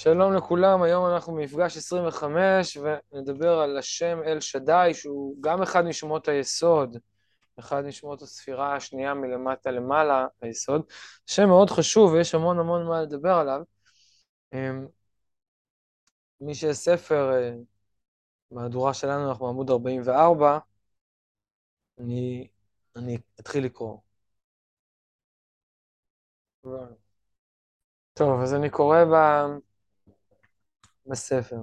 שלום לכולם, היום אנחנו במפגש 25 ונדבר על השם אל שדי שהוא גם אחד משמות היסוד, אחד משמות הספירה השנייה מלמטה למעלה, היסוד. שם מאוד חשוב ויש המון המון מה לדבר עליו. אמ, מי שיש ספר, אה, מהדורה שלנו אנחנו בעמוד 44, אני, אני אתחיל לקרוא. טוב, אז אני קורא ב... בספר.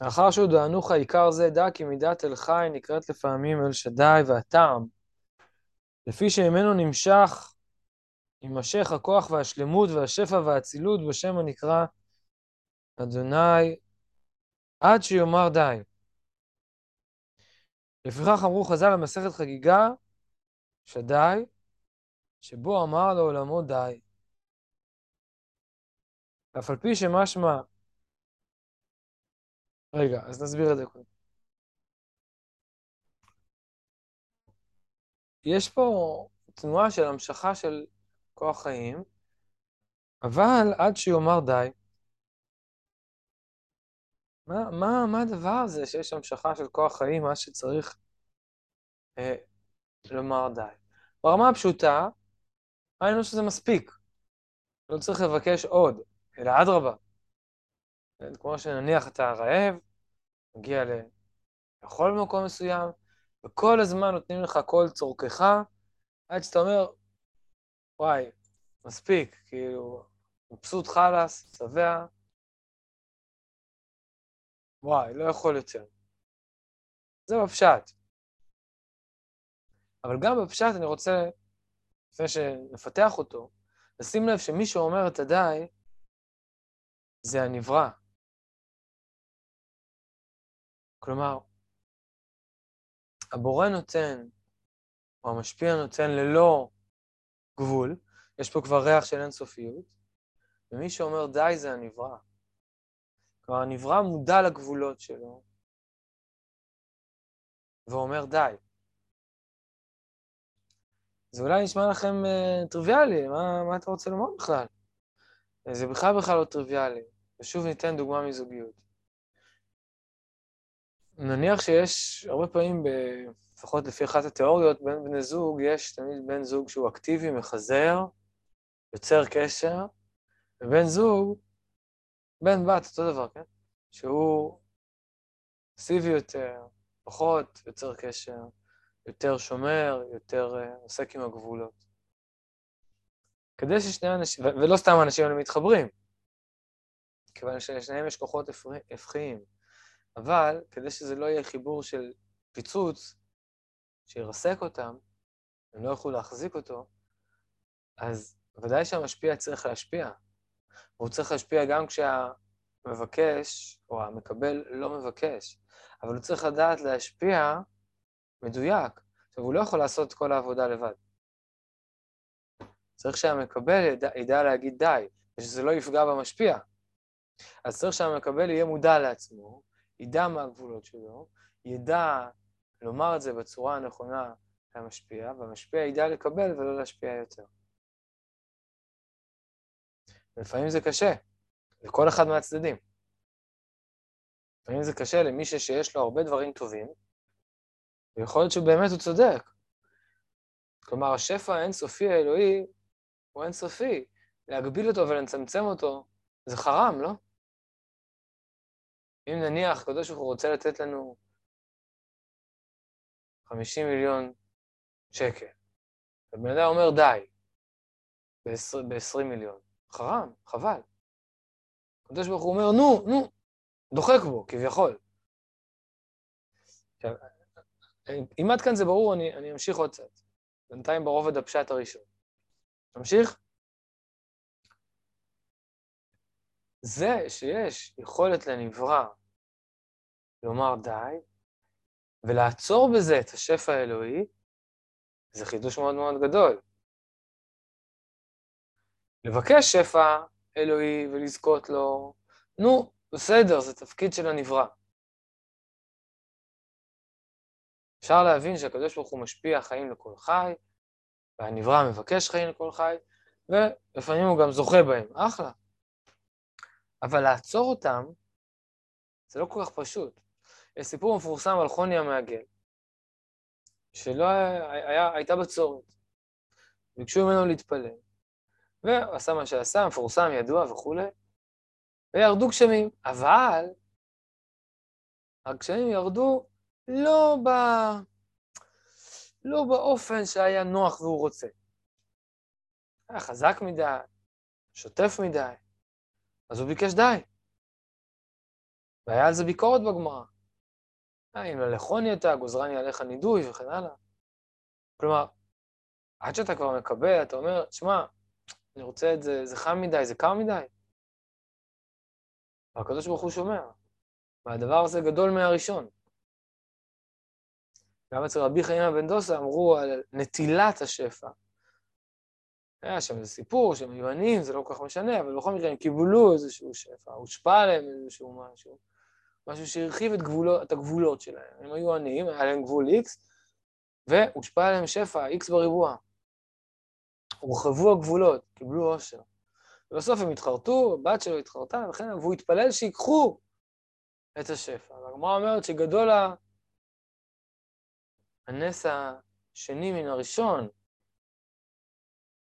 לאחר שהודענוך עיקר זה, דע כי מידת אל חי נקראת לפעמים אל שדי והטעם. לפי שממנו נמשך, יימשך הכוח והשלמות והשפע והאצילות בשם הנקרא אדוני, עד שיאמר די. לפיכך אמרו חז"ל במסכת חגיגה, שדי, שבו אמר לעולמו די. אף על פי שמשמע... רגע, אז נסביר את זה קודם. יש פה תנועה של המשכה של כוח חיים, אבל עד שיאמר די. מה, מה, מה הדבר הזה שיש המשכה של כוח חיים עד שצריך אה, לומר די? ברמה הפשוטה, ראינו שזה מספיק. לא צריך לבקש עוד. אלא אדרבה. כן, כמו שנניח אתה רעב, מגיע לאכול במקום מסוים, וכל הזמן נותנים לך כל צורכך, עד שאתה אומר, וואי, מספיק, כאילו, מבסוט חלאס, שבע, וואי, לא יכול יותר. זה בפשט. אבל גם בפשט אני רוצה, לפני שנפתח אותו, לשים לב שמי שאומר את הדי, זה הנברא. כלומר, הבורא נותן, או המשפיע נותן ללא גבול, יש פה כבר ריח של אינסופיות, ומי שאומר די זה הנברא. כלומר, הנברא מודע לגבולות שלו, ואומר די. זה אולי נשמע לכם uh, טריוויאלי, מה, מה אתה רוצה לומר בכלל? זה בכלל בכלל לא טריוויאלי. ושוב ניתן דוגמה מזוגיות. נניח שיש הרבה פעמים, ב... לפחות לפי אחת התיאוריות, בין בני זוג, יש תמיד בן זוג שהוא אקטיבי, מחזר, יוצר קשר, ובן זוג, בן בת, אותו דבר, כן? שהוא פסיבי יותר, פחות יוצר קשר, יותר שומר, יותר uh, עוסק עם הגבולות. כדי ששני אנשים, ולא סתם אנשים האלה מתחברים, כיוון שלשניהם יש כוחות הפכיים. אבל כדי שזה לא יהיה חיבור של פיצוץ, שירסק אותם, הם לא יוכלו להחזיק אותו, אז ודאי שהמשפיע צריך להשפיע. והוא צריך להשפיע גם כשהמבקש או המקבל לא מבקש, אבל הוא צריך לדעת להשפיע מדויק. עכשיו, הוא לא יכול לעשות את כל העבודה לבד. צריך שהמקבל ידע, ידע להגיד די, ושזה לא יפגע במשפיע. אז צריך שהמקבל יהיה מודע לעצמו, ידע מה הגבולות שלו, ידע לומר את זה בצורה הנכונה למשפיע, והמשפיע ידע לקבל ולא להשפיע יותר. ולפעמים זה קשה, לכל אחד מהצדדים. לפעמים זה קשה למי שיש לו הרבה דברים טובים, ויכול להיות שבאמת הוא צודק. כלומר, השפע האינסופי האלוהי הוא אינסופי. להגביל אותו ולצמצם אותו זה חרם, לא? אם נניח הקדוש ברוך הוא רוצה לתת לנו 50 מיליון שקל, ובן אדם אומר די, ב-20 מיליון, חרם, חבל. הקדוש ברוך הוא אומר, נו, נו, דוחק בו, כביכול. עכשיו, אם עד כאן זה ברור, אני, אני אמשיך עוד קצת. בינתיים ברובד הפשט הראשון. נמשיך? זה שיש יכולת לנברא לומר די, ולעצור בזה את השפע האלוהי, זה חידוש מאוד מאוד גדול. לבקש שפע אלוהי ולזכות לו, נו, בסדר, זה תפקיד של הנברא. אפשר להבין שהקדוש ברוך הוא משפיע חיים לכל חי, והנברא מבקש חיים לכל חי, ולפעמים הוא גם זוכה בהם, אחלה. אבל לעצור אותם, זה לא כל כך פשוט. יש סיפור מפורסם על חוני המעגל, שלא היה, היה, הייתה בצורת. ביקשו ממנו להתפלל. והוא עשה מה שעשה, מפורסם, ידוע וכולי, וירדו גשמים. אבל הגשמים ירדו לא, ב... לא באופן שהיה נוח והוא רוצה. היה חזק מדי, שוטף מדי, אז הוא ביקש די. והיה על זה ביקורת בגמרא. אה, אם ללכוני אתה, גוזרני עליך נידוי וכן הלאה. כלומר, עד שאתה כבר מקבל, אתה אומר, שמע, אני רוצה את זה, זה חם מדי, זה קר מדי. והקדוש ברוך הוא שומע, והדבר הזה גדול מהראשון. גם אצל רבי חיימה בן דוסה אמרו על נטילת השפע. היה שם איזה סיפור שהם היו עניים, זה לא כל כך משנה, אבל בכל מקרה הם קיבלו איזשהו שפע, הושפע עליהם איזשהו משהו, משהו שהרחיב את, גבולו, את הגבולות שלהם. הם היו עניים, היה להם גבול X, והושפע עליהם שפע, X בריבוע. הורחבו הגבולות, קיבלו עושר. ובסוף הם התחרטו, הבת שלו התחרטה, וכן, והוא התפלל שיקחו את השפע. והגמרא אומרת שגדול הנס השני מן הראשון,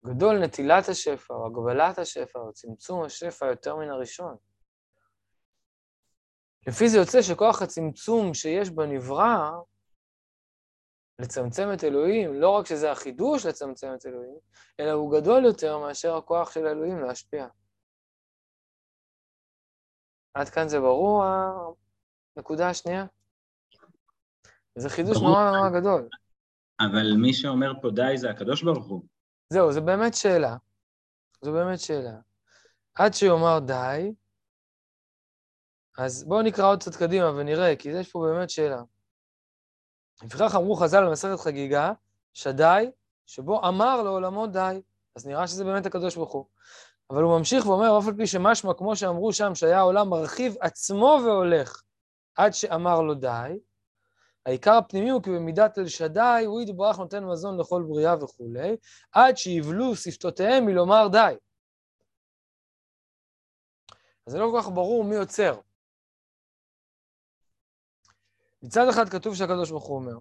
גדול נטילת השפע, או הגבלת השפע, או צמצום השפע יותר מן הראשון. לפי זה יוצא שכוח הצמצום שיש בנברא, לצמצם את אלוהים, לא רק שזה החידוש לצמצם את אלוהים, אלא הוא גדול יותר מאשר הכוח של אלוהים להשפיע. עד כאן זה ברור, הנקודה השנייה? זה חידוש ברור. נורא נורא גדול. אבל מי שאומר פה די זה הקדוש ברוך הוא. זהו, זו באמת שאלה. זו באמת שאלה. עד שיאמר די, אז בואו נקרא עוד קצת קדימה ונראה, כי יש פה באמת שאלה. לפיכך אמרו חז"ל במסכת חגיגה, שדי, שבו אמר לעולמו די. אז נראה שזה באמת הקדוש ברוך הוא. אבל הוא ממשיך ואומר, אף על פי שמשמע, כמו שאמרו שם, שהיה העולם מרחיב עצמו והולך עד שאמר לו די, העיקר הפנימי הוא כי במידת אל שדי, הוא יתברך נותן מזון לכל בריאה וכולי, עד שיבלו שפתותיהם מלומר די. אז זה לא כל כך ברור מי יוצר. מצד אחד כתוב שהקדוש ברוך הוא אומר.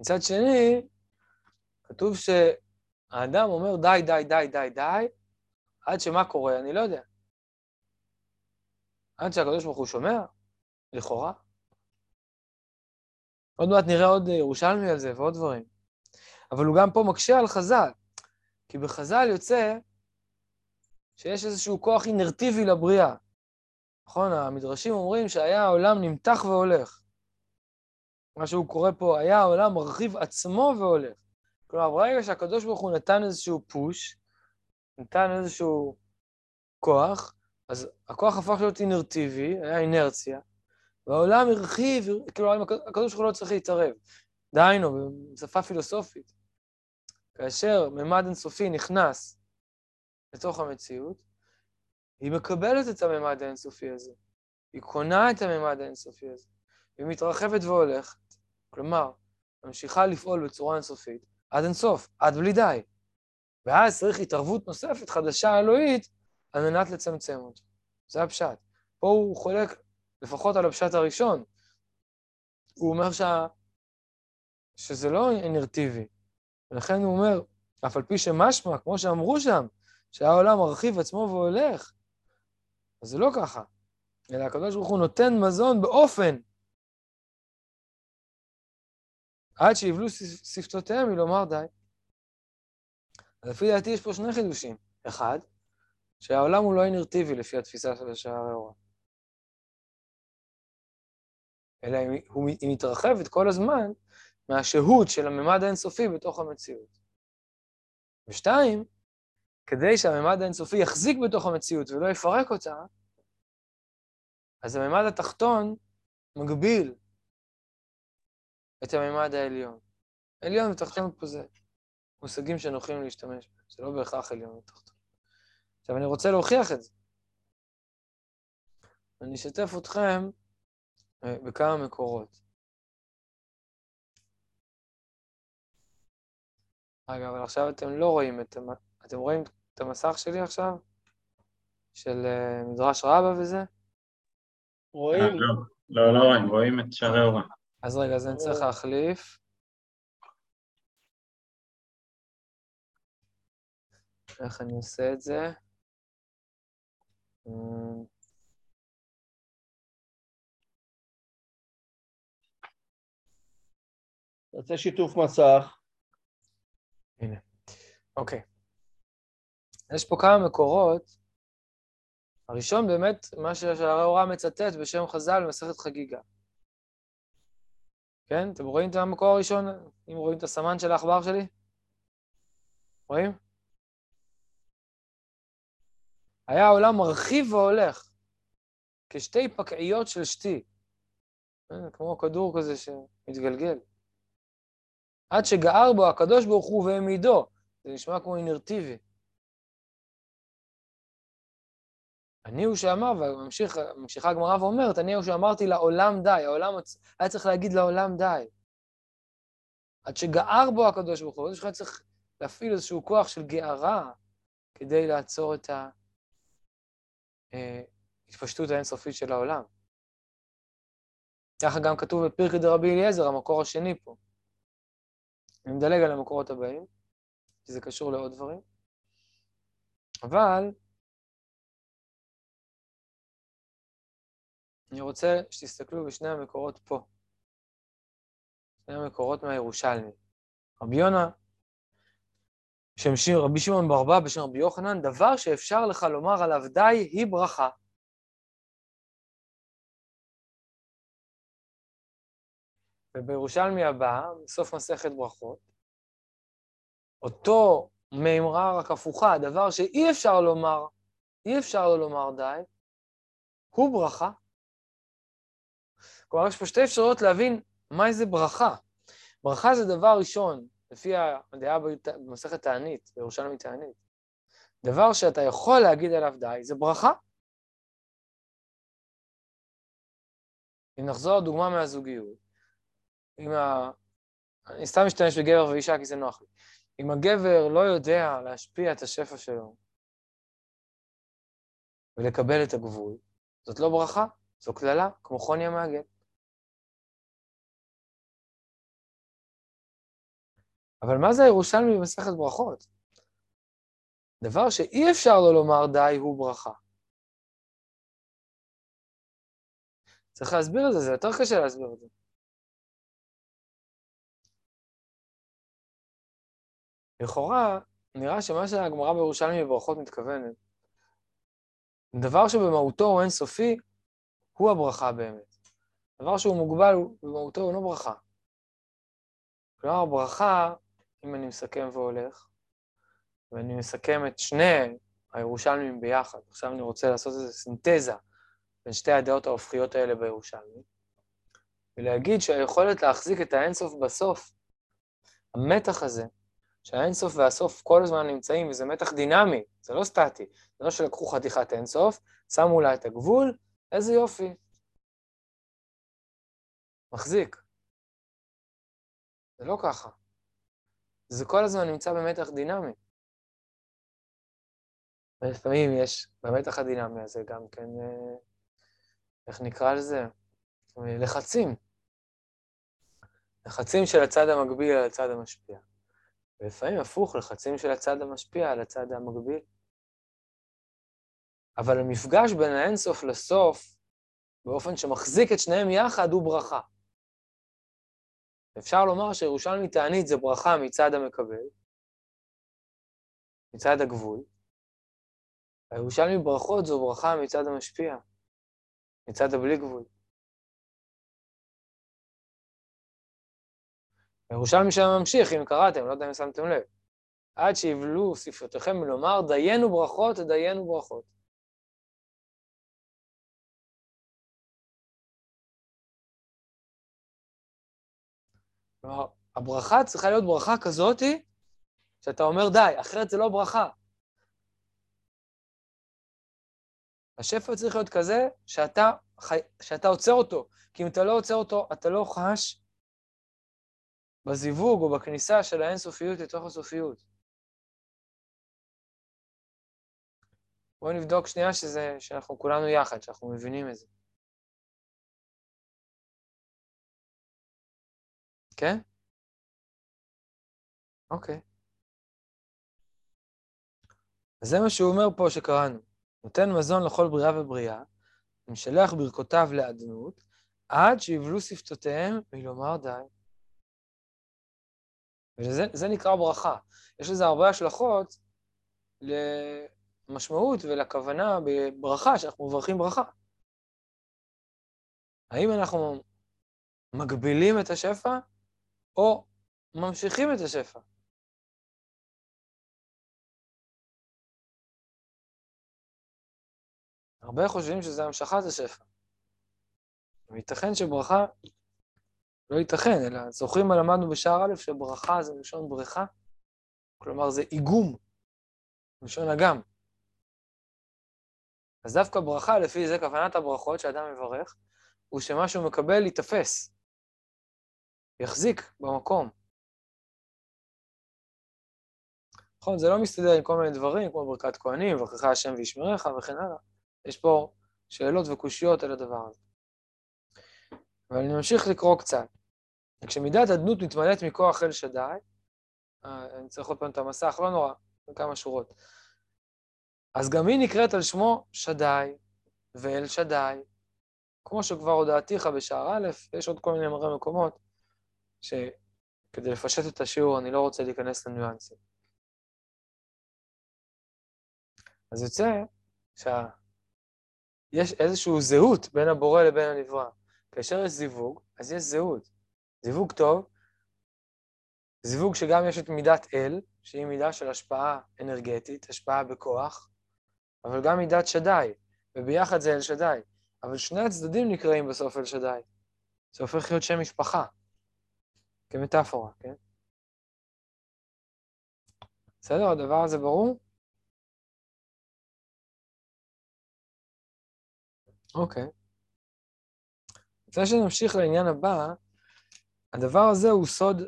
מצד שני, כתוב שהאדם אומר די, די, די, די, די, עד שמה קורה, אני לא יודע. עד שהקדוש ברוך הוא שומע, לכאורה. עוד מעט נראה עוד ירושלמי על זה ועוד דברים. אבל הוא גם פה מקשה על חז"ל, כי בחז"ל יוצא שיש איזשהו כוח אינרטיבי לבריאה. נכון? המדרשים אומרים שהיה העולם נמתח והולך. מה שהוא קורא פה, היה העולם מרחיב עצמו והולך. כלומר, ברגע שהקדוש ברוך הוא נתן איזשהו פוש, נתן איזשהו כוח, אז הכוח הפך להיות אינרטיבי, היה אינרציה, והעולם הרחיב, כאילו הקדוש ברוך הוא לא צריך להתערב. דהיינו, בשפה פילוסופית, כאשר ממד אינסופי נכנס לתוך המציאות, היא מקבלת את הממד האינסופי הזה. היא קונה את הממד האינסופי הזה. היא מתרחבת והולכת. כלומר, ממשיכה לפעול בצורה אינסופית עד אינסוף, עד בלי די. ואז צריך התערבות נוספת, חדשה אלוהית, על מנת לצמצם אותו. זה הפשט. פה הוא חולק לפחות על הפשט הראשון. הוא אומר שה... שזה לא אינרטיבי. ולכן הוא אומר, אף על פי שמשמע, כמו שאמרו שם, שהעולם מרחיב עצמו והולך, אז זה לא ככה. אלא הקדוש ברוך הוא נותן מזון באופן עד שיבלו שפתותיהם מלומר די. אז לפי דעתי יש פה שני חידושים. אחד, שהעולם הוא לא אינרטיבי לפי התפיסה של השערי אורה. אלא היא מתרחבת כל הזמן מהשהות של הממד האינסופי בתוך המציאות. ושתיים, כדי שהממד האינסופי יחזיק בתוך המציאות ולא יפרק אותה, אז הממד התחתון מגביל את הממד העליון. עליון ותחתון פה זה מושגים שנוחים להשתמש בהם, זה לא בהכרח עליון ותחתון. עכשיו, אני רוצה להוכיח את זה. אני אשתף אתכם בכמה מקורות. רגע, אבל עכשיו אתם לא רואים את. אתם רואים את המסך שלי עכשיו? של uh, מדרש רבה וזה? רואים? לא, לא, לא רואים, רואים את שערי אורה. אז רגע, אז אני צריך להחליף. איך אני עושה את זה? תעשה שיתוף מסך. הנה. אוקיי. יש פה כמה מקורות. הראשון באמת, מה שהרי הוראה מצטט בשם חז"ל במסכת חגיגה. כן? אתם רואים את המקור הראשון? אם רואים את הסמן של העכבר שלי? רואים? היה העולם מרחיב והולך, כשתי פקעיות של שתי. אה, כמו כדור כזה שמתגלגל. עד שגער בו הקדוש ברוך הוא והעמידו. זה נשמע כמו אינרטיבי. אני הוא שאמר, וממשיכה הגמרא ואומרת, אני הוא שאמרתי לעולם די, העולם היה צריך להגיד לעולם די. עד שגער בו הקדוש ברוך הוא, זה שהיה צריך להפעיל איזשהו כוח של גערה כדי לעצור את ההתפשטות אה, האינסופית של העולם. ככה גם כתוב בפרקי דרבי אליעזר, המקור השני פה. אני מדלג על המקורות הבאים, כי זה קשור לעוד דברים. אבל אני רוצה שתסתכלו בשני המקורות פה. שני המקורות מהירושלמי. רבי יונה, בשם שיר, רבי שמעון ברבא בשם רבי יוחנן, דבר שאפשר לך לומר עליו די היא ברכה. ובירושלמי הבא, בסוף מסכת ברכות, אותו מימרה רק הפוכה, דבר שאי אפשר לומר, אי אפשר לו לומר די, הוא ברכה. כלומר, יש פה שתי אפשרויות להבין מה זה ברכה. ברכה זה דבר ראשון, לפי הדעה במסכת תענית, בירושלמי תענית. דבר שאתה יכול להגיד עליו די, זה ברכה. אם נחזור דוגמה מהזוגיות, אם ה... אני סתם משתמש בגבר ואישה כי זה נוח לי. אם הגבר לא יודע להשפיע את השפע שלו ולקבל את הגבול, זאת לא ברכה, זו קללה, כמו חוני המעגל. אבל מה זה הירושלמי במסכת ברכות? דבר שאי אפשר לו לומר די הוא ברכה. צריך להסביר את זה, זה יותר קשה להסביר את זה. לכאורה, נראה שמה שהגמרא בירושלמי בברכות מתכוונת, דבר שבמהותו הוא אינסופי, הוא הברכה באמת. דבר שהוא מוגבל, במהותו הוא לא ברכה. כלומר, ברכה, אם אני מסכם והולך, ואני מסכם את שני הירושלמים ביחד, עכשיו אני רוצה לעשות איזו סינתזה בין שתי הדעות ההופכיות האלה בירושלמי, ולהגיד שהיכולת להחזיק את האינסוף בסוף, המתח הזה, שהאינסוף והסוף כל הזמן נמצאים, וזה מתח דינמי, זה לא סטטי. זה לא שלקחו חתיכת אינסוף, שמו לה את הגבול, איזה יופי. מחזיק. זה לא ככה. זה כל הזמן נמצא במתח דינמי. ולפעמים יש במתח הדינמי הזה גם כן, אה, איך נקרא לזה? לחצים. לחצים של הצד המקביל על הצד המשפיע. ולפעמים הפוך, לחצים של הצד המשפיע על הצד המקביל. אבל המפגש בין האינסוף לסוף, באופן שמחזיק את שניהם יחד, הוא ברכה. אפשר לומר שירושלמי תענית זה ברכה מצד המקבל, מצד הגבול, הירושלמי ברכות זו ברכה מצד המשפיע, מצד הבלי גבול. ירושלמי שם ממשיך, אם קראתם, לא יודע אם שמתם לב. עד שיבלו ספרותיכם ולומר, דיינו ברכות, דיינו ברכות. כלומר, הברכה צריכה להיות ברכה כזאתי, שאתה אומר די, אחרת זה לא ברכה. השפע צריך להיות כזה שאתה. שאתה עוצר אותו, כי אם אתה לא עוצר אותו, אתה לא חש בזיווג או בכניסה של האינסופיות לתוך הסופיות. בואו נבדוק שנייה שזה, שאנחנו כולנו יחד, שאנחנו מבינים את זה. כן? אוקיי. אז זה מה שהוא אומר פה שקראנו. נותן מזון לכל בריאה ובריאה, משלח ברכותיו לאדנות, עד שיבלו שפתותיהם מלומר די. וזה נקרא ברכה. יש לזה הרבה השלכות למשמעות ולכוונה בברכה, שאנחנו מברכים ברכה. האם אנחנו מגבילים את השפע, או ממשיכים את השפע? הרבה חושבים שזה המשכת השפע. וייתכן שברכה לא ייתכן, אלא זוכרים מה למדנו בשער א', שברכה זה לשון בריכה? כלומר, זה איגום, לשון אגם. אז דווקא ברכה, לפי זה כוונת הברכות שאדם מברך, הוא שמה שהוא מקבל ייתפס, יחזיק במקום. נכון, זה לא מסתדר עם כל מיני דברים, כמו ברכת כהנים, וברכך השם וישמרך וכן הלאה. יש פה שאלות וקושיות על הדבר הזה. אבל אני ממשיך לקרוא קצת. כשמידת אדנות מתמלאת מכוח אל שדי, אה, אני צריך עוד פעם את המסך, לא נורא, כמה שורות. אז גם היא נקראת על שמו שדי ואל שדי, כמו שכבר הודעתיך בשער א', יש עוד כל מיני מראה מקומות, שכדי לפשט את השיעור אני לא רוצה להיכנס לניואנסים. אז יוצא שיש איזושהי זהות בין הבורא לבין הנברא. כאשר יש זיווג, אז יש זהות. זיווג טוב, זיווג שגם יש את מידת אל, שהיא מידה של השפעה אנרגטית, השפעה בכוח, אבל גם מידת שדי, וביחד זה אל שדי. אבל שני הצדדים נקראים בסוף אל שדי. זה הופך להיות שם משפחה, כמטאפורה, כן? בסדר? הדבר הזה ברור? אוקיי. לפני שנמשיך לעניין הבא, הדבר הזה הוא סוד,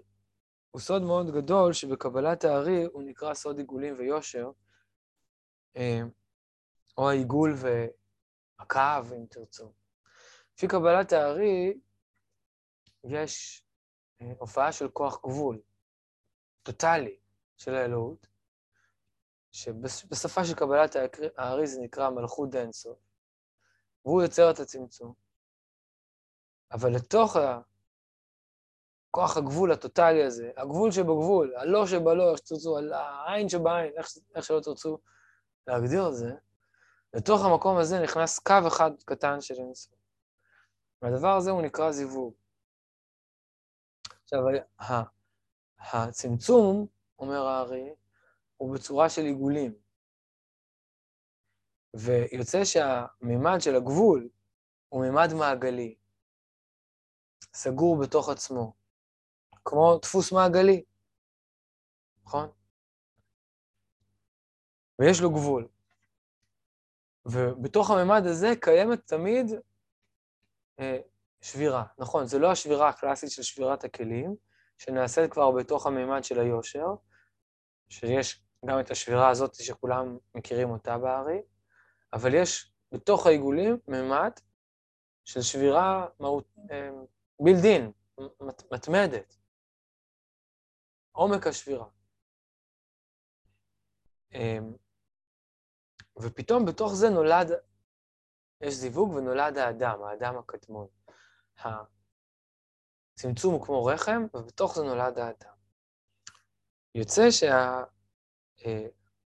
הוא סוד מאוד גדול, שבקבלת הארי הוא נקרא סוד עיגולים ויושר, אה, או העיגול והקו, אם תרצו. לפי קבלת הארי, יש אה, הופעה של כוח גבול, טוטאלי, של האלוהות, שבשפה של קבלת הארי זה נקרא מלכות דאנסוף, והוא יוצר את הצמצום. אבל לתוך כוח הגבול הטוטלי הזה, הגבול שבגבול, הלא שבלא, איך שתרצו, העין שבעין, איך, איך שלא תרצו להגדיר את זה, לתוך המקום הזה נכנס קו אחד קטן של אינסוף. והדבר הזה הוא נקרא זיווג. עכשיו, הצמצום, אומר הארי, הוא בצורה של עיגולים. ויוצא שהמימד של הגבול הוא מימד מעגלי, סגור בתוך עצמו. כמו דפוס מעגלי, נכון? ויש לו גבול. ובתוך הממד הזה קיימת תמיד אה, שבירה. נכון, זו לא השבירה הקלאסית של שבירת הכלים, שנעשית כבר בתוך הממד של היושר, שיש גם את השבירה הזאת שכולם מכירים אותה בארי, אבל יש בתוך העיגולים ממד של שבירה בילדין, אה, מתמדת. עומק השבירה. אמ, ופתאום בתוך זה נולד, יש זיווג ונולד האדם, האדם הקדמון. הצמצום הוא כמו רחם, ובתוך זה נולד האדם. יוצא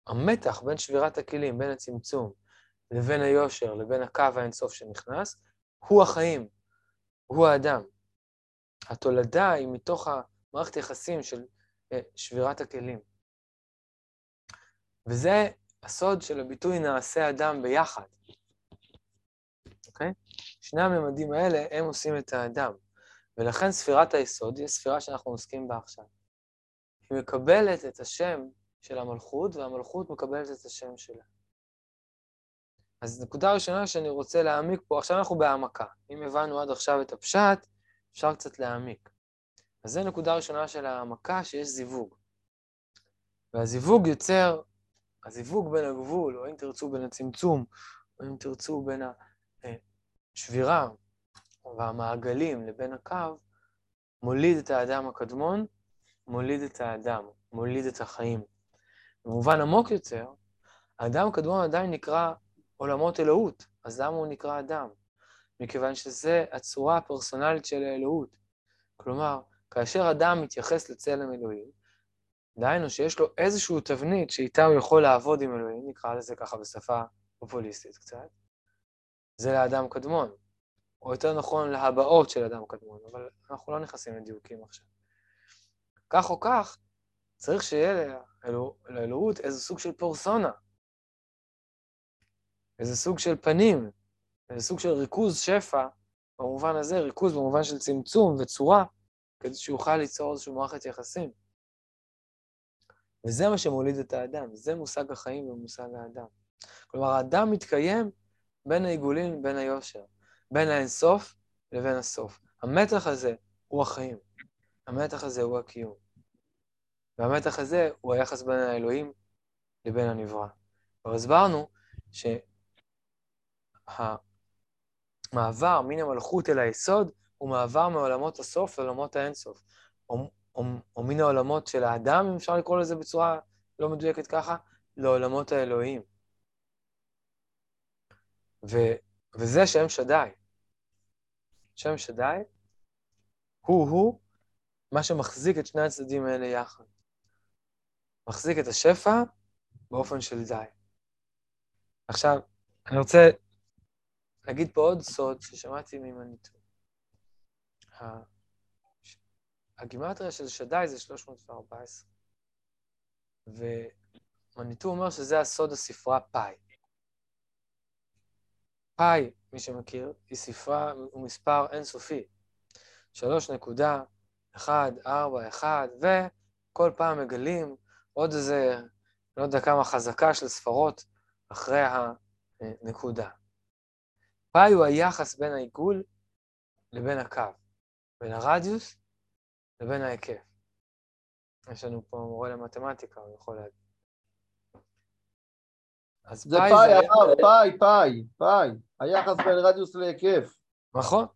שהמתח שה... בין שבירת הכלים, בין הצמצום, לבין היושר, לבין הקו האינסוף שנכנס, הוא החיים, הוא האדם. התולדה היא מתוך המערכת יחסים של שבירת הכלים. וזה הסוד של הביטוי נעשה אדם ביחד, אוקיי? שני הממדים האלה, הם עושים את האדם. ולכן ספירת היסוד היא הספירה שאנחנו עוסקים בה עכשיו. היא מקבלת את השם של המלכות, והמלכות מקבלת את השם שלה. אז נקודה ראשונה שאני רוצה להעמיק פה, עכשיו אנחנו בהעמקה. אם הבנו עד עכשיו את הפשט, אפשר קצת להעמיק. אז זו נקודה ראשונה של העמקה, שיש זיווג. והזיווג יוצר, הזיווג בין הגבול, או אם תרצו בין הצמצום, או אם תרצו בין השבירה והמעגלים לבין הקו, מוליד את האדם הקדמון, מוליד את האדם, מוליד את החיים. במובן עמוק יותר, האדם הקדמון עדיין נקרא עולמות אלוהות, אז למה הוא נקרא אדם? מכיוון שזה הצורה הפרסונלית של האלוהות. כלומר, כאשר אדם מתייחס לצלם אלוהים, דהיינו שיש לו איזושהי תבנית שאיתה הוא יכול לעבוד עם אלוהים, נקרא לזה ככה בשפה פופוליסטית קצת, זה לאדם קדמון, או יותר נכון להבעות של אדם קדמון, אבל אנחנו לא נכנסים לדיוקים עכשיו. כך או כך, צריך שיהיה לאלוהות איזה סוג של פרסונה, איזה סוג של פנים, איזה סוג של ריכוז שפע, במובן הזה, ריכוז במובן של צמצום וצורה, כדי שיוכל ליצור איזושהי מערכת יחסים. וזה מה שמוליד את האדם, זה מושג החיים ומושג האדם. כלומר, האדם מתקיים בין העיגולים לבין היושר, בין האינסוף לבין הסוף. המתח הזה הוא החיים, המתח הזה הוא הקיום. והמתח הזה הוא היחס בין האלוהים לבין הנברא. כבר הסברנו שהמעבר מן המלכות אל היסוד הוא מעבר מעולמות הסוף לעולמות האינסוף. או, או, או מן העולמות של האדם, אם אפשר לקרוא לזה בצורה לא מדויקת ככה, לעולמות האלוהים. ו, וזה שם שדי. שם שדי הוא-הוא מה שמחזיק את שני הצדדים האלה יחד. מחזיק את השפע באופן של די. עכשיו, אני רוצה להגיד פה עוד סוד ששמעתי ממניטו. הגימטריה של שדי זה 314. ומניטו אומר שזה הסוד הספרה פאי. פאי, מי שמכיר, היא ספרה, הוא מספר אינסופי. 3.141, וכל פעם מגלים עוד איזה, לא יודע כמה חזקה של ספרות אחרי הנקודה. פאי הוא היחס בין העיגול לבין הקו, בין הרדיוס לבין ההיקף. יש לנו פה מורה למתמטיקה, הוא יכול להגיד. אז זה פאי, פאי, זה... פאי, פאי, פאי, היחס בין רדיוס להיקף. נכון.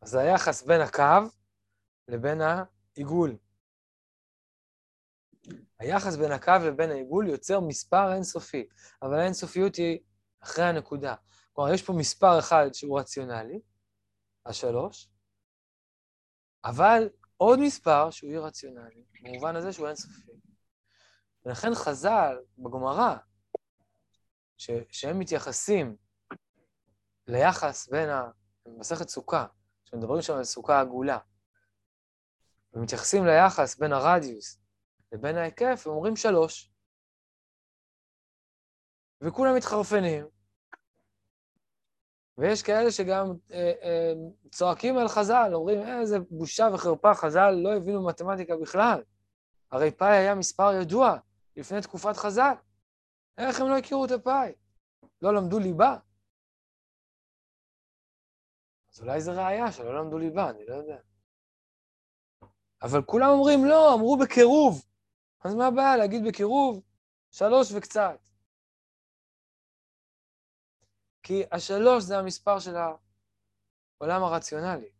אז זה היחס בין הקו לבין העיגול. היחס בין הקו לבין העיגול יוצר מספר אינסופי, אבל האינסופיות היא אחרי הנקודה. כלומר, יש פה מספר אחד שהוא רציונלי, השלוש, אבל עוד מספר שהוא אי-רציונלי, במובן הזה שהוא אינסופי. ולכן חז"ל, בגמרא, שהם מתייחסים ליחס בין. מסכת סוכה, שמדברים שם על סוכה עגולה, ומתייחסים ליחס בין הרדיוס לבין ההיקף, הם אומרים שלוש. וכולם מתחרפנים, ויש כאלה שגם אה, אה, צועקים על חז"ל, אומרים, איזה בושה וחרפה, חז"ל לא הבינו מתמטיקה בכלל. הרי פאי היה מספר ידוע לפני תקופת חז"ל. איך הם לא הכירו את הפאי? לא למדו ליבה? אז אולי זו ראייה שלא למדו ליבה, אני לא יודע. אבל כולם אומרים לא, אמרו בקירוב. אז מה הבעיה להגיד בקירוב? שלוש וקצת. כי השלוש זה המספר של העולם הרציונלי.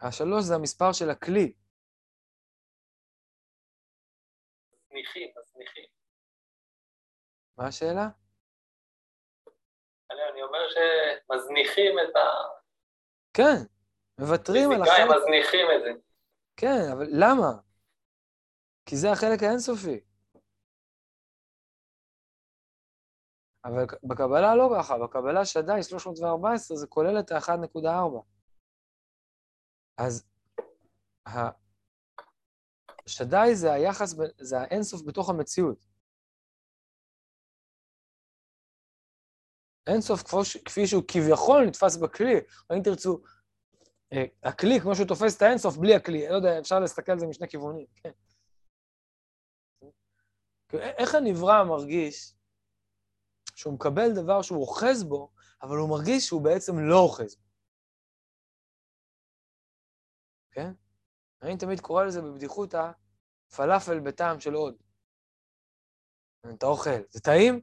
השלוש זה המספר של הכלי. מזניחים, מזניחים. מה השאלה? אני אומר שמזניחים את ה... כן, מוותרים על החלק... מזניחים את זה. כן, אבל למה? כי זה החלק האינסופי. אבל בקבלה לא ככה, בקבלה שדי 314 זה כולל את ה-1.4. אז השדי זה היחס, זה האינסוף בתוך המציאות. אינסוף כפי שהוא כביכול נתפס בכלי, או אם תרצו, אה, הכלי כמו שהוא תופס את האינסוף בלי הכלי, לא יודע, אפשר להסתכל על זה משני כיוונים, כן. איך הנברא מרגיש שהוא מקבל דבר שהוא אוחז בו, אבל הוא מרגיש שהוא בעצם לא אוחז בו. כן? אני תמיד קורא לזה בבדיחותא פלאפל בטעם של עוד. אתה אוכל, זה טעים?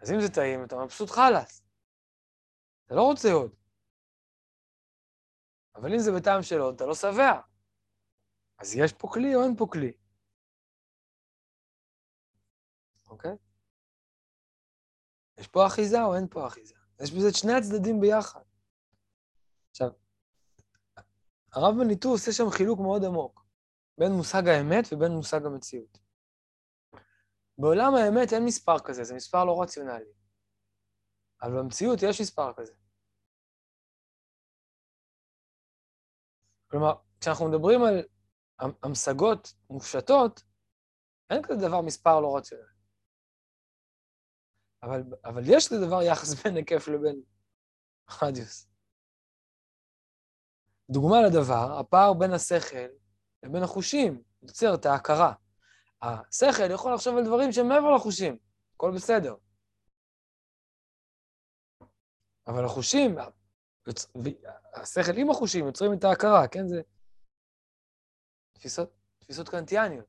אז אם זה טעים, אתה מבסוט חלאס. אתה לא רוצה עוד. אבל אם זה בטעם של עוד, אתה לא שבע. אז יש פה כלי או אין פה כלי? אוקיי? יש פה אחיזה או אין פה אחיזה? יש בזה את שני הצדדים ביחד. עכשיו, הרב מניטו עושה שם חילוק מאוד עמוק בין מושג האמת ובין מושג המציאות. בעולם האמת אין מספר כזה, זה מספר לא רציונלי. אבל במציאות יש מספר כזה. כלומר, כשאנחנו מדברים על המשגות מופשטות, אין כזה דבר מספר לא רציונלי. אבל, אבל יש כזה דבר יחס בין היקף לבין רדיוס. דוגמה לדבר, הפער בין השכל לבין החושים יוצר את ההכרה. השכל יכול לחשוב על דברים שהם מעבר לחושים, הכל בסדר. אבל החושים, השכל עם החושים יוצרים את ההכרה, כן? זה תפיסות, תפיסות קנטיאניות.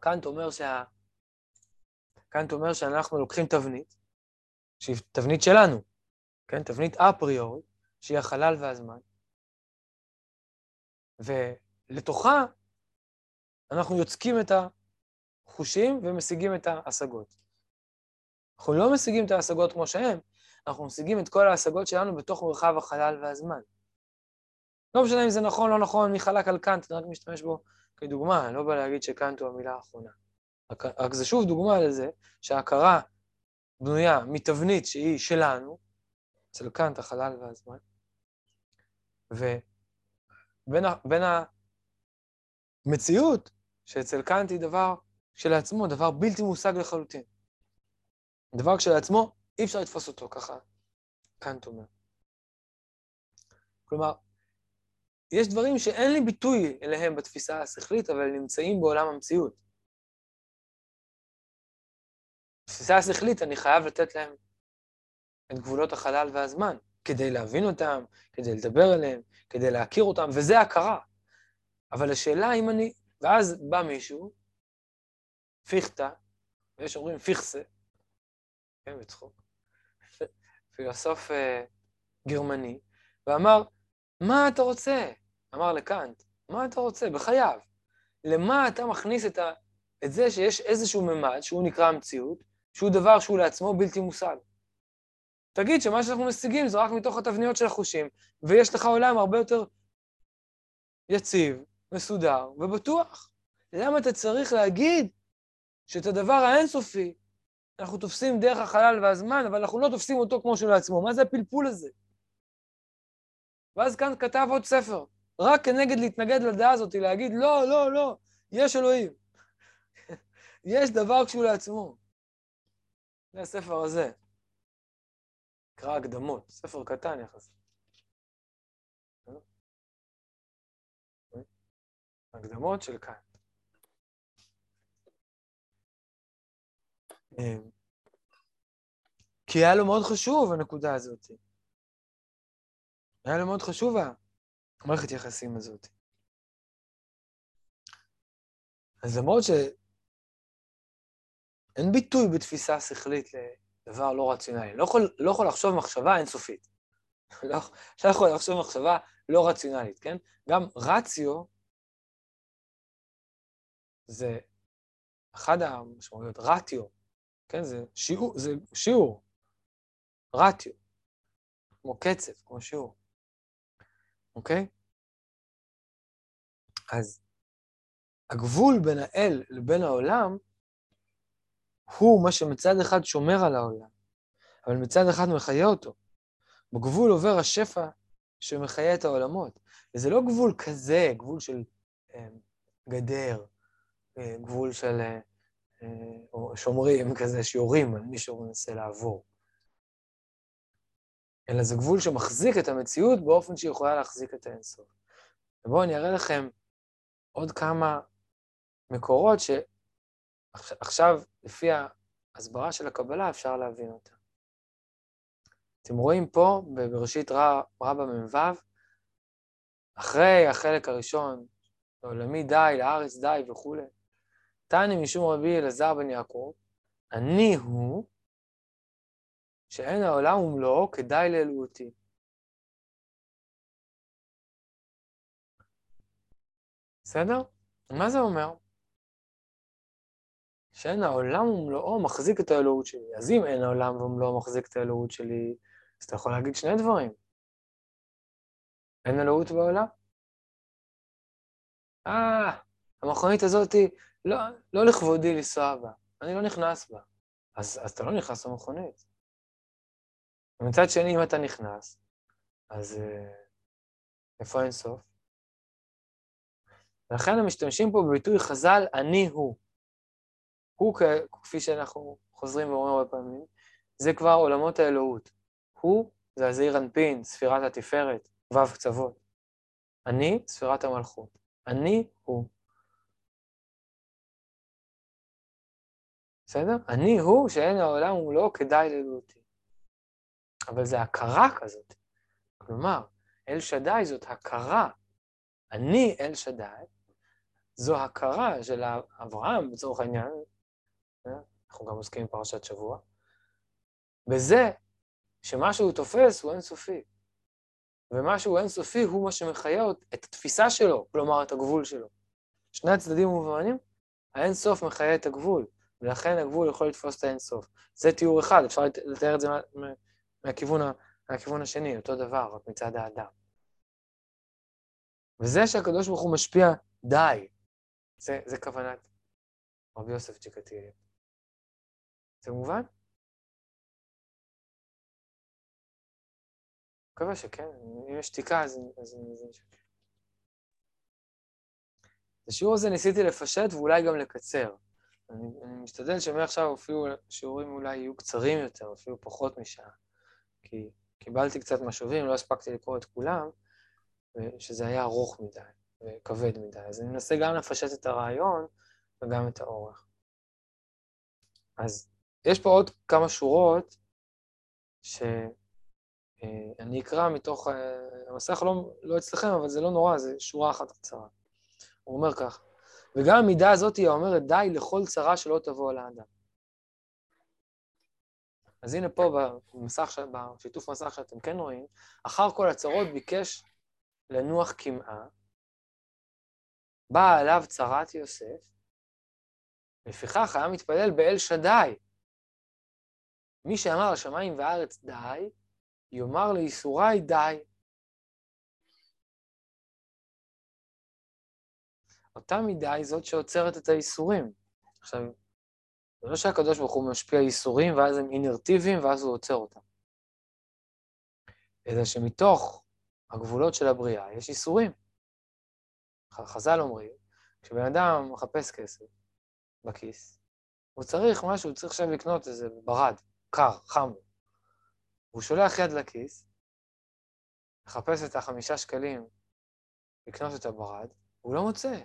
קאנט אומר שה... קאנט אומר שאנחנו לוקחים תבנית, שהיא תבנית שלנו, כן? תבנית אפריורית, שהיא החלל והזמן, ולתוכה אנחנו יוצקים את החושים ומשיגים את ההשגות. אנחנו לא משיגים את ההשגות כמו שהן, אנחנו משיגים את כל ההשגות שלנו בתוך מרחב החלל והזמן. לא משנה אם זה נכון, לא נכון, מי חלק על קאנט, אני רק משתמש בו כדוגמה, אני לא בא להגיד שקאנט הוא המילה האחרונה. רק, זה שוב דוגמה לזה שההכרה בנויה מתבנית שהיא שלנו, אצל קאנט החלל והזמן, ובין המציאות, שאצל קאנט היא דבר כשלעצמו, דבר בלתי מושג לחלוטין. דבר כשלעצמו, אי אפשר לתפוס אותו ככה, קאנט אומר. כלומר, יש דברים שאין לי ביטוי אליהם בתפיסה השכלית, אבל נמצאים בעולם המציאות. בתפיסה השכלית אני חייב לתת להם את גבולות החלל והזמן, כדי להבין אותם, כדי לדבר עליהם, כדי להכיר אותם, וזה הכרה. אבל השאלה אם אני... ואז בא מישהו, פיכטה, ויש אומרים פיכסה, כן, בצחוק, פילוסוף uh, גרמני, ואמר, מה אתה רוצה? אמר לקאנט, מה אתה רוצה? בחייו. למה אתה מכניס את, ה, את זה שיש איזשהו ממד, שהוא נקרא המציאות, שהוא דבר שהוא לעצמו בלתי מושג? תגיד שמה שאנחנו משיגים זה רק מתוך התבניות של החושים, ויש לך עולם הרבה יותר יציב, מסודר ובטוח. למה אתה צריך להגיד שאת הדבר האינסופי אנחנו תופסים דרך החלל והזמן, אבל אנחנו לא תופסים אותו כמו שהוא לעצמו? מה זה הפלפול הזה? ואז כאן כתב עוד ספר, רק כנגד להתנגד לדעה הזאת, להגיד, לא, לא, לא, יש אלוהים. יש דבר כשהוא לעצמו. זה הספר הזה. נקרא הקדמות, ספר קטן יחסית. הקדמות של כאן. אמ, כי היה לו מאוד חשוב הנקודה הזאת. היה לו מאוד חשוב המערכת יחסים הזאת. אז למרות שאין ביטוי בתפיסה שכלית לדבר לא רציונלי, לא יכול, לא יכול לחשוב מחשבה אינסופית. לא, לא יכול לחשוב מחשבה לא רציונלית, כן? גם רציו זה אחד המשמעויות, רטיו, כן? זה שיעור, זה שיעור, רטיו, כמו קצב, כמו שיעור, אוקיי? אז הגבול בין האל לבין העולם הוא מה שמצד אחד שומר על העולם, אבל מצד אחד מחיה אותו. בגבול עובר השפע שמחיה את העולמות. וזה לא גבול כזה, גבול של אה, גדר, אה, גבול של אה, אה, שומרים כזה, שיורים על מי שמנסה לעבור. אלא זה גבול שמחזיק את המציאות באופן שהיא יכולה להחזיק את האינסוף. ובואו אני אראה לכם עוד כמה מקורות שעכשיו, לפי ההסברה של הקבלה, אפשר להבין אותם. אתם רואים פה, בראשית רבא מ"ו, אחרי החלק הראשון, לעולמי די, לארץ די וכולי, תני משום רבי אלעזר בן יעקב, אני הוא שאין העולם ומלואו כדאי לאלוהותי. בסדר? מה זה אומר? שאין העולם ומלואו מחזיק את האלוהות שלי. אז אם אין העולם ומלואו מחזיק את האלוהות שלי, אז אתה יכול להגיד שני דברים. אין אלוהות בעולם? אה, המכונית הזאת לא, לא לכבודי לנסוע בה, אני לא נכנס בה. אז, אז אתה לא נכנס למכונית. ומצד שני, אם אתה נכנס, אז אה, איפה אין סוף? ולכן הם משתמשים פה בביטוי חז"ל, אני הוא. הוא, כפי שאנחנו חוזרים ואומרים הרבה פעמים, זה כבר עולמות האלוהות. הוא זה הזעיר אנפין, ספירת התפארת, ו' קצוות. אני, ספירת המלכות. אני הוא. בסדר? אני הוא שאין העולם ומלואו כדאי לאלוהותי. אבל זה הכרה כזאת. כלומר, אל שדי זאת הכרה. אני אל שדי, זו הכרה של אברהם, לצורך העניין? אנחנו גם עוסקים בפרשת שבוע, בזה שמה שהוא תופס הוא אינסופי. ומה שהוא אינסופי הוא מה שמחיה את התפיסה שלו, כלומר את הגבול שלו. שני הצדדים מובנים, האינסוף מחיה את הגבול, ולכן הגבול יכול לתפוס את האינסוף. זה תיאור אחד, אפשר לתאר את זה מהכיוון, מהכיוון השני, אותו דבר, רק מצד האדם. וזה שהקדוש ברוך הוא משפיע די, זה, זה כוונת רבי יוסף צ'יקטילי. זה מובן? מקווה שכן, אם יש שתיקה אז אני מבין שכן. את השיעור הזה ניסיתי לפשט ואולי גם לקצר. אני, אני משתדל שמעכשיו אפילו שיעורים אולי יהיו קצרים יותר, אפילו פחות משעה. כי קיבלתי קצת משובים, לא הספקתי לקרוא את כולם, שזה היה ארוך מדי וכבד מדי. אז אני מנסה גם לפשט את הרעיון וגם את האורך. אז יש פה עוד כמה שורות שאני אקרא מתוך, המסך לא, לא אצלכם, אבל זה לא נורא, זה שורה אחת קצרה. הוא אומר כך, וגם המידה הזאת היא האומרת די לכל צרה שלא תבוא על האדם. אז הנה פה במסך, בשיתוף מסך שאתם כן רואים, אחר כל הצרות ביקש לנוח קמעה, באה עליו צרת יוסף, לפיכך היה מתפלל באל שדי. מי שאמר לשמיים וארץ די, יאמר לייסורי די. אותה מידה היא זאת שעוצרת את הייסורים. עכשיו, זה לא שהקדוש ברוך הוא משפיע ייסורים ואז הם אינרטיביים ואז הוא עוצר אותם. אלא שמתוך הגבולות של הבריאה יש ייסורים. חז"ל אומרים, כשבן אדם מחפש כסף בכיס, הוא צריך משהו, הוא צריך עכשיו לקנות איזה ברד, קר, חם. הוא שולח יד לכיס, מחפש את החמישה שקלים לקנות את הברד, הוא לא מוצא.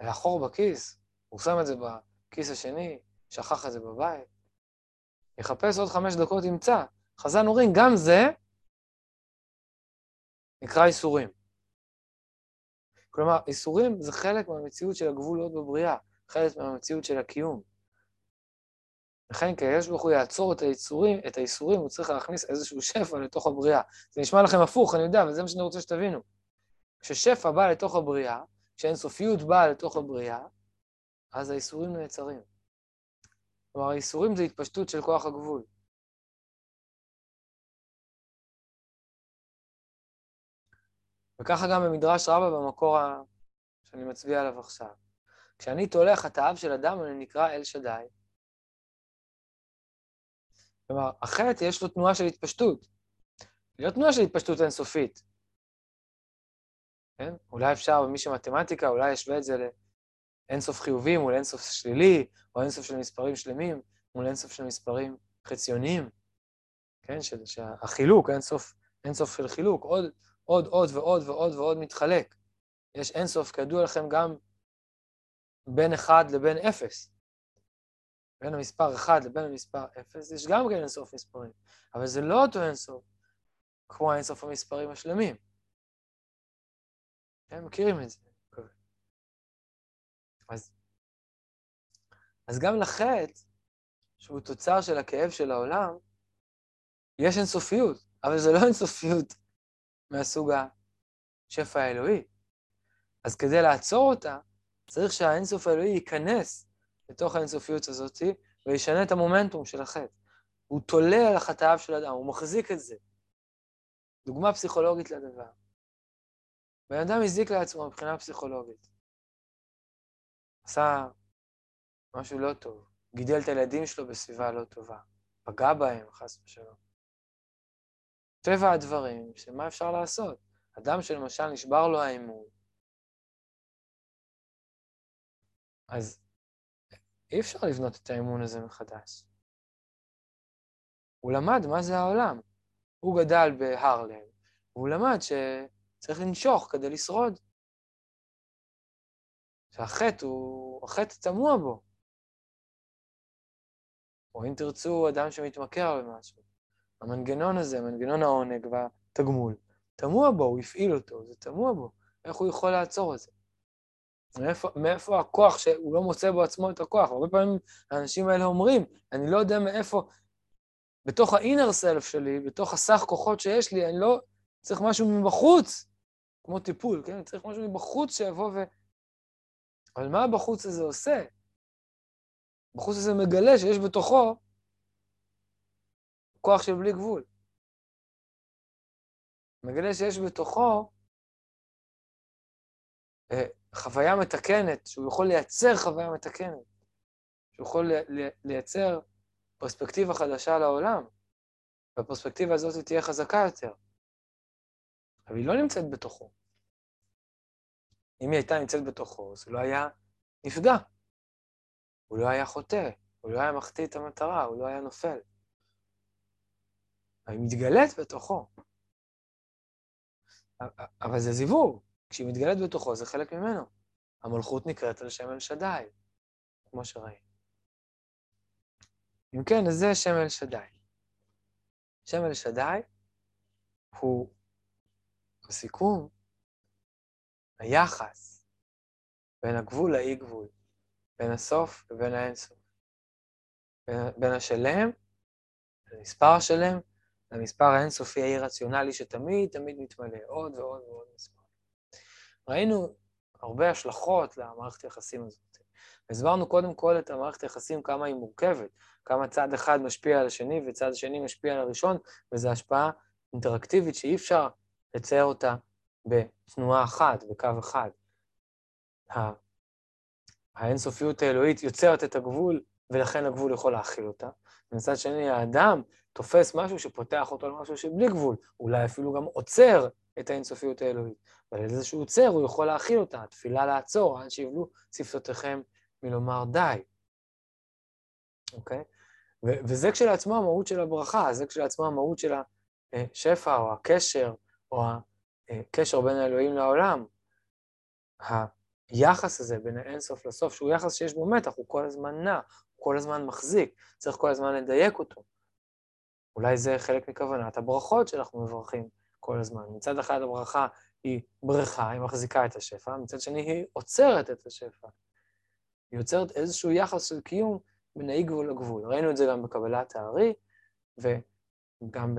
היה חור בכיס, הוא שם את זה בכיס השני, שכח את זה בבית. יחפש עוד חמש דקות, ימצא. חז"ל אומרים, גם זה נקרא איסורים. כלומר, איסורים זה חלק מהמציאות של הגבולות בבריאה, חלק מהמציאות של הקיום. לכן כיש ברוך הוא יעצור את היצורים, את האיסורים, הוא צריך להכניס איזשהו שפע לתוך הבריאה. זה נשמע לכם הפוך, אני יודע, וזה מה שאני רוצה שתבינו. כששפע בא לתוך הבריאה, כשאינסופיות באה לתוך הבריאה, אז האיסורים נעצרים. כלומר, האיסורים זה התפשטות של כוח הגבול. וככה גם במדרש רבה במקור ה... שאני מצביע עליו עכשיו. כשאני תולה חטאיו של אדם, אני נקרא אל שדי. כלומר, החטא יש לו תנועה של התפשטות. לא תנועה של התפשטות אינסופית. כן? אולי אפשר, מי שמתמטיקה, אולי ישווה את זה לאינסוף חיובי מול אינסוף שלילי, או אינסוף של מספרים שלמים מול אינסוף של מספרים חציוניים. כן? שהחילוק, אינסוף, אינסוף של חילוק, עוד, עוד, עוד ועוד ועוד ועוד מתחלק. יש אינסוף, כידוע לכם, גם בין 1 לבין 0. בין המספר 1 לבין המספר 0, יש גם כן אינסוף מספרים, אבל זה לא אותו אינסוף כמו האינסוף המספרים השלמים. הם מכירים את זה. אז, אז גם לחטא, שהוא תוצר של הכאב של העולם, יש אינסופיות, אבל זה לא אינסופיות מהסוג השפע האלוהי. אז כדי לעצור אותה, צריך שהאינסוף האלוהי ייכנס לתוך האינסופיות הזאת וישנה את המומנטום של החטא. הוא תולה על החטאיו של אדם, הוא מחזיק את זה. דוגמה פסיכולוגית לדבר. בן אדם הזיק לעצמו מבחינה פסיכולוגית. עשה משהו לא טוב, גידל את הילדים שלו בסביבה לא טובה, פגע בהם, חס ושלום. טבע הדברים, שמה אפשר לעשות? אדם שלמשל נשבר לו האמון, אז אי אפשר לבנות את האמון הזה מחדש. הוא למד מה זה העולם. הוא גדל בהרלם, והוא למד שצריך לנשוך כדי לשרוד. שהחטא הוא, החטא טמוע בו. או אם תרצו, אדם שמתמכר במשהו. המנגנון הזה, מנגנון העונג והתגמול, טמוע בו, הוא הפעיל אותו, זה טמוע בו. איך הוא יכול לעצור את זה? מאיפה, מאיפה הכוח שהוא לא מוצא בו עצמו את הכוח? הרבה פעמים האנשים האלה אומרים, אני לא יודע מאיפה, בתוך ה-inner self שלי, בתוך הסך כוחות שיש לי, אני לא צריך משהו מבחוץ, כמו טיפול, כן? צריך משהו מבחוץ שיבוא ו... אבל מה הבחוץ הזה עושה? הבחוץ הזה מגלה שיש בתוכו כוח של בלי גבול. מגלה שיש בתוכו אה, חוויה מתקנת, שהוא יכול לייצר חוויה מתקנת, שהוא יכול לייצר פרספקטיבה חדשה לעולם, והפרספקטיבה הזאת תהיה חזקה יותר. אבל היא לא נמצאת בתוכו. אם היא הייתה נמצאת בתוכו, אז הוא לא היה נפגע. הוא לא היה חוטא, הוא לא היה מחטיא את המטרה, הוא לא היה נופל. אבל היא מתגלית בתוכו. אבל זה זיווג. כשהיא מתגלית בתוכו, זה חלק ממנו. המלכות נקראת על שם אל שדי, כמו שראינו. אם כן, אז זה שם אל שדי. שם אל שדי הוא, בסיכום, היחס בין הגבול לאי-גבול, בין הסוף לבין האינסוף. בין, בין השלם, המספר השלם, למספר האינסופי האי-רציונלי שתמיד תמיד מתמלא, עוד ועוד ועוד מספר. ראינו הרבה השלכות למערכת היחסים הזאת. הסברנו קודם כל את המערכת היחסים, כמה היא מורכבת, כמה צד אחד משפיע על השני וצד השני משפיע על הראשון, וזו השפעה אינטראקטיבית שאי אפשר לצייר אותה בתנועה אחת, בקו אחד. האינסופיות האלוהית יוצרת את הגבול, ולכן הגבול יכול להכיל אותה. ומצד שני, האדם תופס משהו שפותח אותו למשהו שבלי גבול, אולי אפילו גם עוצר את האינסופיות האלוהית. ועל איזה שהוא עוצר, הוא יכול להכיל אותה, תפילה לעצור, עד שיבלו שפתותיכם מלומר די. אוקיי? וזה כשלעצמו המהות של הברכה, זה כשלעצמו המהות של השפע, או הקשר, או הקשר בין האלוהים לעולם. היחס הזה בין האינסוף לסוף, שהוא יחס שיש בו מתח, הוא כל הזמן נע, הוא כל הזמן מחזיק, צריך כל הזמן לדייק אותו. אולי זה חלק מכוונת הברכות שאנחנו מברכים כל הזמן. מצד אחד הברכה היא בריכה, היא מחזיקה את השפע, מצד שני היא עוצרת את השפע. היא יוצרת איזשהו יחס של קיום בין האי גבול לגבול. ראינו את זה גם בקבלת הארי, וגם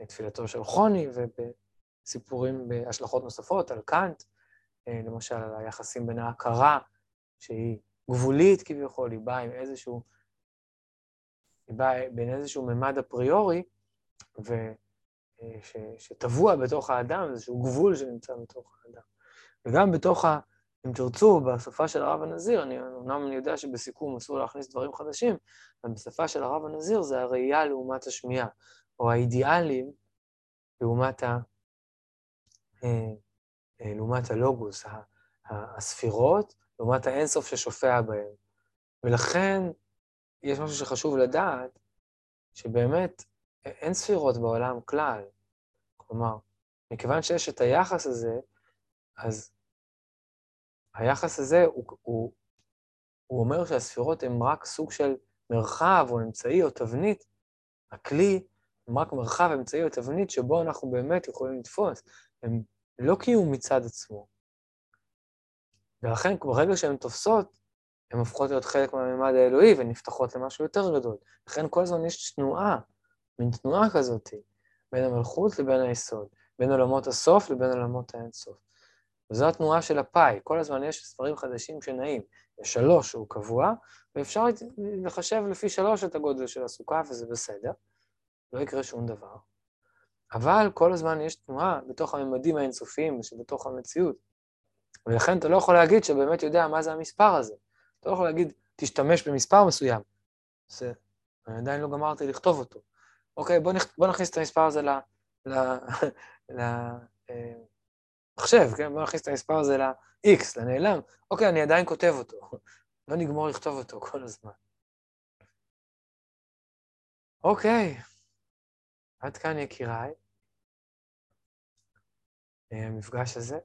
בתפילתו של חוני, ובסיפורים, בהשלכות נוספות על קאנט, אה, למשל על היחסים בין ההכרה, שהיא גבולית כביכול, היא באה עם איזשהו, היא באה בין איזשהו ממד אפריורי, ו... אה, ש, שטבוע בתוך האדם, איזשהו גבול שנמצא בתוך האדם. וגם בתוך ה... אם תרצו, בשפה של הרב הנזיר, אני אומנם אני יודע שבסיכום אסור להכניס דברים חדשים, אבל בשפה של הרב הנזיר זה הראייה לעומת השמיעה, או האידיאלים לעומת, ה, אה, אה, לעומת הלוגוס, הספירות, לעומת האינסוף ששופע בהם. ולכן יש משהו שחשוב לדעת, שבאמת אין ספירות בעולם כלל. כלומר, מכיוון שיש את היחס הזה, אז היחס הזה הוא, הוא, הוא אומר שהספירות הן רק סוג של מרחב או אמצעי או תבנית. הכלי הם רק מרחב, אמצעי או תבנית שבו אנחנו באמת יכולים לתפוס. הם לא קיום מצד עצמו, ולכן ברגע שהן תופסות, הן הופכות להיות חלק מהמימד האלוהי ונפתחות למשהו יותר גדול. לכן כל הזמן יש תנועה, מין תנועה כזאת, בין המלכות לבין היסוד, בין עולמות הסוף לבין עולמות האינסוף. וזו התנועה של הפאי, כל הזמן יש ספרים חדשים שנעים. יש שלוש שהוא קבוע, ואפשר לחשב לפי שלוש את הגודל של הסוכה, וזה בסדר, לא יקרה שום דבר. אבל כל הזמן יש תנועה בתוך הממדים האינסופיים שבתוך המציאות. ולכן אתה לא יכול להגיד שבאמת יודע מה זה המספר הזה. אתה לא יכול להגיד, תשתמש במספר מסוים. זה, אני עדיין לא גמרתי לכתוב אותו. אוקיי, בוא, נכ... בוא נכניס את המספר הזה ל... ל... ל... אה, כן? בוא נכניס את המספר הזה ל-X, לנעלם. אוקיי, אני עדיין כותב אותו. לא נגמור לכתוב אותו כל הזמן. אוקיי, עד כאן יקיריי. אה, המפגש הזה.